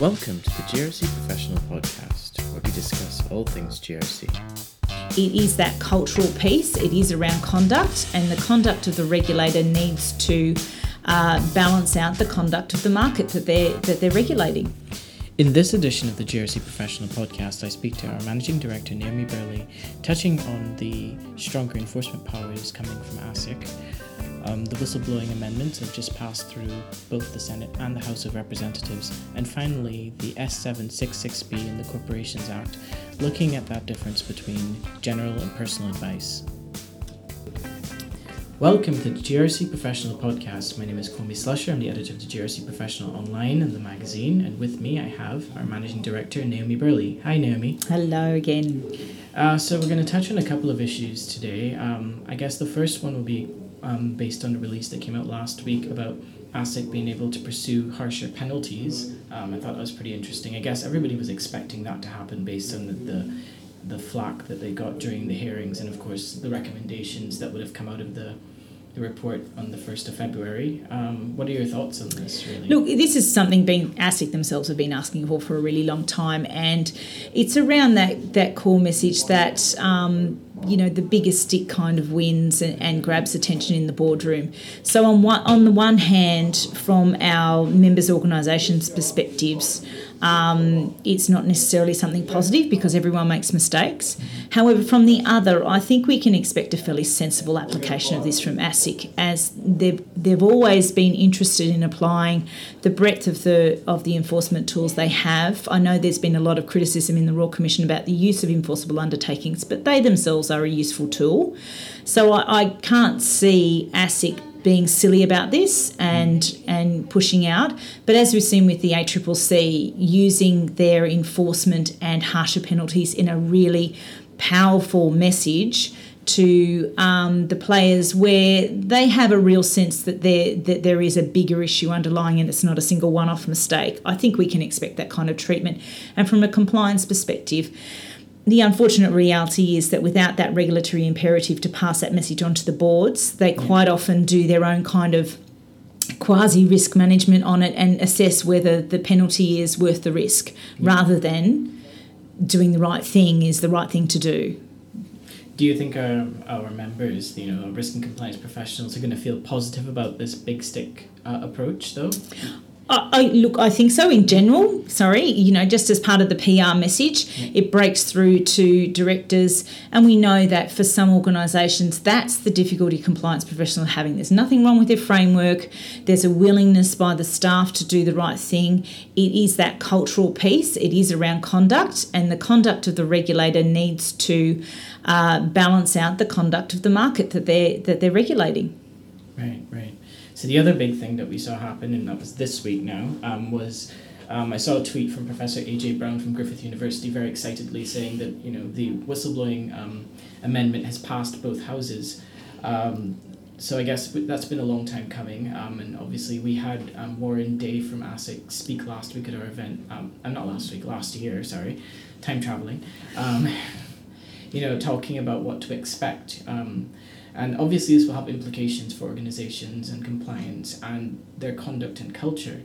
Welcome to the GRC Professional Podcast, where we discuss all things GRC. It is that cultural piece, it is around conduct, and the conduct of the regulator needs to uh, balance out the conduct of the market that they're, that they're regulating. In this edition of the GRC Professional Podcast, I speak to our Managing Director, Naomi Burley, touching on the stronger enforcement powers coming from ASIC, um, the whistleblowing amendments have just passed through both the Senate and the House of Representatives. And finally, the S766B in the Corporations Act, looking at that difference between general and personal advice. Welcome to the GRC Professional Podcast. My name is Kwame Slusher. I'm the editor of the GRC Professional Online and the magazine. And with me, I have our managing director, Naomi Burley. Hi, Naomi. Hello again. Uh, so, we're going to touch on a couple of issues today. Um, I guess the first one will be um, based on the release that came out last week about ASIC being able to pursue harsher penalties. Um, I thought that was pretty interesting. I guess everybody was expecting that to happen based on the, the the flack that they got during the hearings and of course the recommendations that would have come out of the the report on the 1st of February. Um, what are your thoughts on this, really? Look, this is something being ASIC themselves have been asking for for a really long time, and it's around that, that core message that. Um, you know the biggest stick kind of wins and, and, grabs attention in the boardroom. So on one on the one hand, from our members' organisations' perspectives, um, it's not necessarily something positive because everyone makes mistakes. However, from the other, I think we can expect a fairly sensible application of this from ASIC, as they've they've always been interested in applying the breadth of the of the enforcement tools they have. I know there's been a lot of criticism in the Royal Commission about the use of enforceable undertakings, but they themselves are a useful tool. So I, I can't see ASIC being silly about this and and pushing out. But as we've seen with the ACCC, using their enforcement and harsher penalties in a really powerful message to um, the players where they have a real sense that there that there is a bigger issue underlying and it's not a single one-off mistake. I think we can expect that kind of treatment. And from a compliance perspective, the unfortunate reality is that without that regulatory imperative to pass that message on to the boards, they quite often do their own kind of quasi risk management on it and assess whether the penalty is worth the risk yeah. rather than doing the right thing is the right thing to do. Do you think our, our members, you know, risk and compliance professionals, are going to feel positive about this big stick uh, approach, though? I, I, look, I think so in general. Sorry, you know, just as part of the PR message, it breaks through to directors, and we know that for some organisations, that's the difficulty compliance professionals are having. There's nothing wrong with their framework. There's a willingness by the staff to do the right thing. It is that cultural piece. It is around conduct, and the conduct of the regulator needs to uh, balance out the conduct of the market that they're that they're regulating. Right, right. So the other big thing that we saw happen, and that was this week now, um, was um, I saw a tweet from Professor AJ Brown from Griffith University very excitedly saying that you know the whistleblowing um, amendment has passed both houses. Um, so I guess that's been a long time coming, um, and obviously we had um, Warren Day from ASIC speak last week at our event. Um, uh, not last week, last year. Sorry, time traveling. Um, you know, talking about what to expect. Um, and obviously, this will have implications for organizations and compliance and their conduct and culture.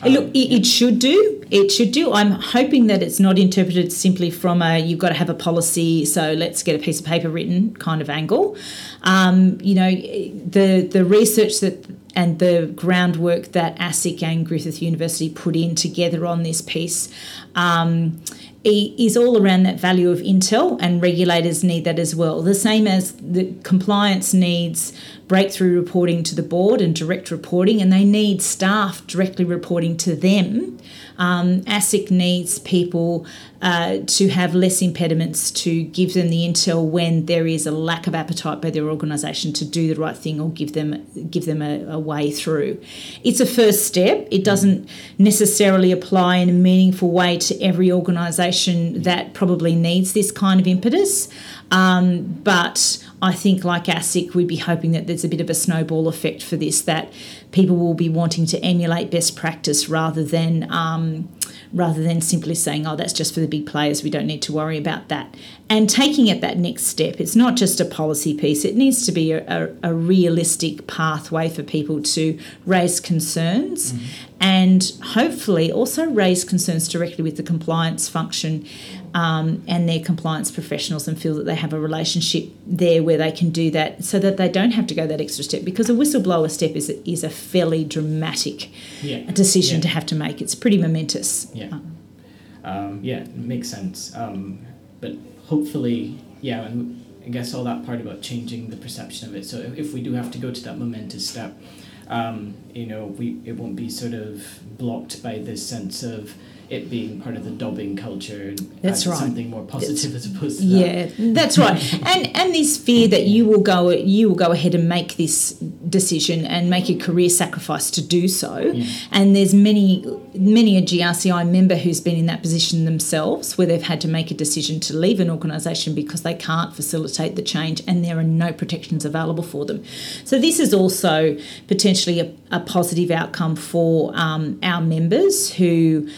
Um, Look, it, it, should do. It should do. I'm hoping that it's not interpreted simply from a you've got to have a policy, so let's get a piece of paper written kind of angle. Um, you know, the the research that and the groundwork that ASIC and Griffith University put in together on this piece um, is all around that value of intel, and regulators need that as well. The same as the compliance needs breakthrough reporting to the board and direct reporting, and they need staff directly reporting to them. Um, ASIC needs people uh, to have less impediments to give them the intel when there is a lack of appetite by their organisation to do the right thing or give them give them a, a way through. It's a first step. It doesn't necessarily apply in a meaningful way to every organisation that probably needs this kind of impetus. Um, but I think, like ASIC, we'd be hoping that there's a bit of a snowball effect for this, that people will be wanting to emulate best practice rather than. Um, rather than simply saying, oh, that's just for the big players, we don't need to worry about that. And taking it that next step, it's not just a policy piece, it needs to be a, a, a realistic pathway for people to raise concerns mm-hmm. and hopefully also raise concerns directly with the compliance function um, and their compliance professionals and feel that they have a relationship there where they can do that so that they don't have to go that extra step because a whistleblower step is, is a fairly dramatic yeah. decision yeah. to have to make. It's pretty momentous. Yeah, um, um, yeah, it makes sense. Um, but hopefully, yeah, and I guess all that part about changing the perception of it. So if, if we do have to go to that momentous step, um, you know, we it won't be sort of blocked by this sense of it being part of the dobbing culture and that's right. something more positive that's, as opposed to yeah that. that's right and and this fear that you will go you will go ahead and make this decision and make a career sacrifice to do so yeah. and there's many many a GRCI member who's been in that position themselves where they've had to make a decision to leave an organisation because they can't facilitate the change and there are no protections available for them so this is also potentially a, a positive outcome for um, our members who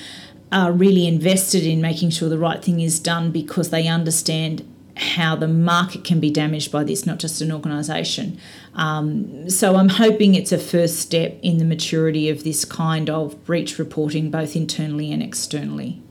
are really invested in making sure the right thing is done because they understand how the market can be damaged by this, not just an organisation. Um, so I'm hoping it's a first step in the maturity of this kind of breach reporting, both internally and externally.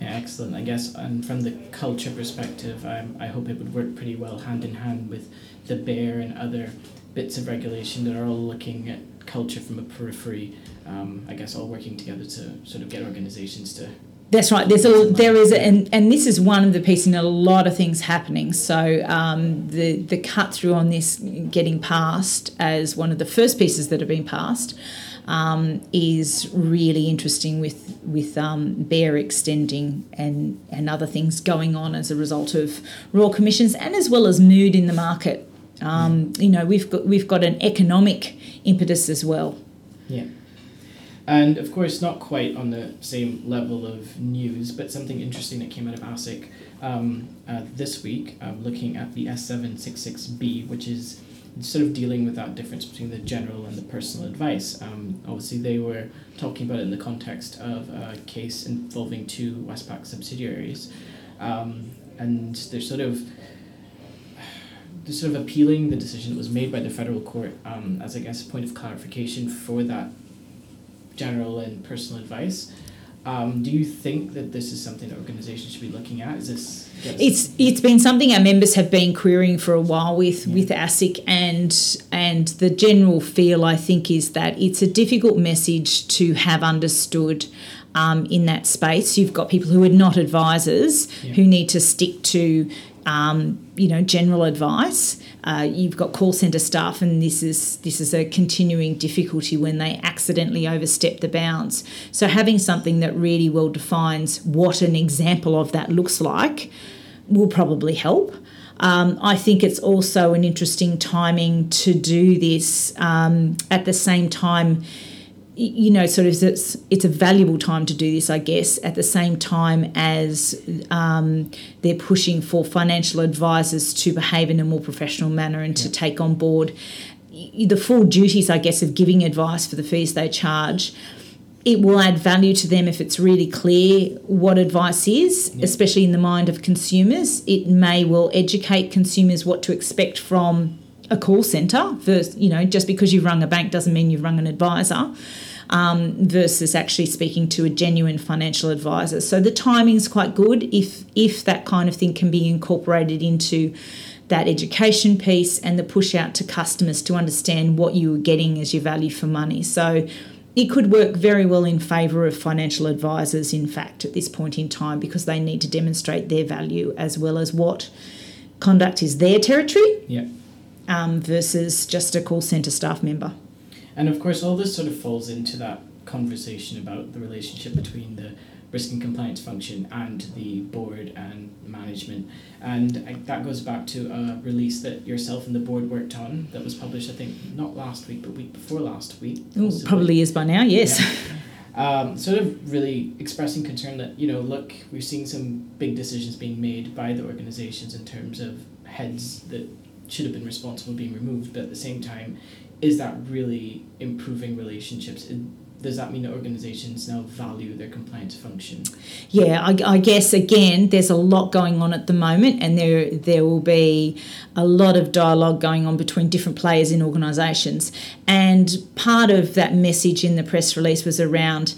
Yeah, excellent. I guess, and from the culture perspective, um, I hope it would work pretty well hand in hand with the BEAR and other bits of regulation that are all looking at culture from a periphery um, I guess all working together to sort of get organisations to. That's right. There's a there is a, and and this is one of the pieces in a lot of things happening. So um, the the cut through on this getting passed as one of the first pieces that have been passed. Um, is really interesting with with um, BEAR extending and and other things going on as a result of royal commissions and as well as mood in the market. Um, you know, we've got we've got an economic impetus as well. Yeah. And of course, not quite on the same level of news, but something interesting that came out of ASIC um, uh, this week, um, looking at the S766B, which is sort of dealing with that difference between the general and the personal advice. Um, obviously, they were talking about it in the context of a case involving two Westpac subsidiaries. Um, and they're sort of they're sort of appealing the decision that was made by the federal court um, as I guess a point of clarification for that general and personal advice. Um, do you think that this is something that organizations should be looking at? Is this it's it's been something our members have been querying for a while with yeah. with ASIC and and the general feel I think is that it's a difficult message to have understood um, in that space. You've got people who are not advisors yeah. who need to stick to um, you know general advice. Uh, you've got call centre staff, and this is this is a continuing difficulty when they accidentally overstep the bounds. So having something that really well defines what an example of that looks like will probably help. Um, I think it's also an interesting timing to do this um, at the same time you know, sort of it's it's a valuable time to do this, I guess. At the same time as um, they're pushing for financial advisors to behave in a more professional manner and yeah. to take on board the full duties, I guess, of giving advice for the fees they charge. It will add value to them if it's really clear what advice is, yeah. especially in the mind of consumers. It may well educate consumers what to expect from a call centre. First, you know, just because you've rung a bank doesn't mean you've rung an advisor um, versus actually speaking to a genuine financial advisor. So the timing is quite good if if that kind of thing can be incorporated into that education piece and the push out to customers to understand what you are getting as your value for money. So it could work very well in favour of financial advisors, in fact, at this point in time, because they need to demonstrate their value as well as what conduct is their territory yeah. Um, versus just a call centre staff member. And of course, all this sort of falls into that conversation about the relationship between the risk and compliance function and the board and management. And that goes back to a release that yourself and the board worked on that was published, I think, not last week, but week before last week. Ooh, probably is by now, yes. Yeah. Um, sort of really expressing concern that, you know, look, we're seeing some big decisions being made by the organizations in terms of heads that should have been responsible being removed, but at the same time, is that really improving relationships? does that mean that organizations now value their compliance function? Yeah, I, I, guess again, there's a lot going on at the moment, and there there will be a lot of dialogue going on between different players in organisations. And part of that message in the press release was around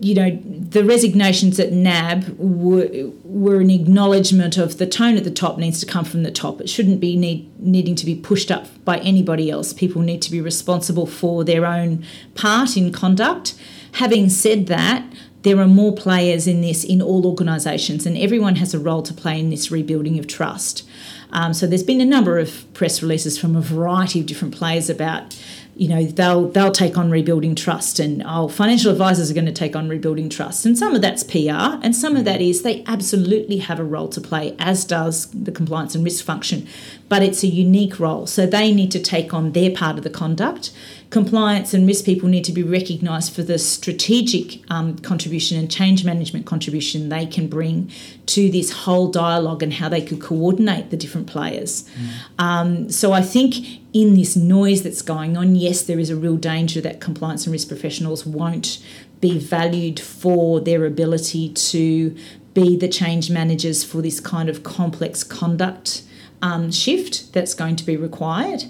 you know, the resignations at NAB were, were an acknowledgement of the tone at the top needs to come from the top. It shouldn't be need, needing to be pushed up by anybody else. People need to be responsible for their own part in conduct. Having said that, there are more players in this in all organisations, and everyone has a role to play in this rebuilding of trust. Um, so there's been a number of press releases from a variety of different players about you know they'll they'll take on rebuilding trust and oh financial advisors are going to take on rebuilding trust. And some of that's PR and some of mm. that is they absolutely have a role to play as does the compliance and risk function but it's a unique role so they need to take on their part of the conduct compliance and risk people need to be recognised for the strategic um, contribution and change management contribution they can bring to this whole dialogue and how they could coordinate the different players. Mm. Um, so I think in this noise that's going on, yes, there is a real danger that compliance and risk professionals won't be valued for their ability to be the change managers for this kind of complex conduct um, shift that's going to be required.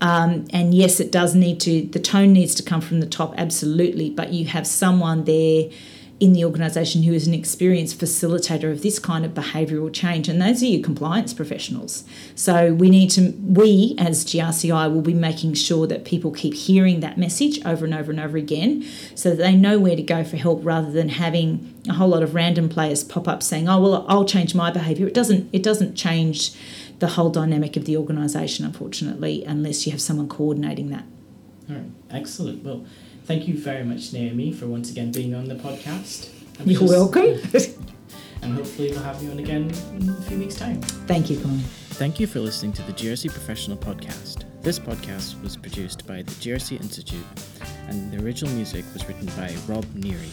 Um, and yes, it does need to, the tone needs to come from the top, absolutely, but you have someone there in the organisation who is an experienced facilitator of this kind of behavioural change, and those are your compliance professionals. So we need to, we as GRCI will be making sure that people keep hearing that message over and over and over again, so that they know where to go for help, rather than having a whole lot of random players pop up saying, "Oh well, I'll change my behaviour." It doesn't. It doesn't change the whole dynamic of the organisation, unfortunately, unless you have someone coordinating that. All right, excellent. Well, thank you very much, Naomi, for once again being on the podcast. I'm You're just, welcome. and hopefully we'll have you on again in a few weeks' time. Thank you, Colin. Thank you for listening to the GRC Professional Podcast. This podcast was produced by the GRC Institute, and the original music was written by Rob Neary.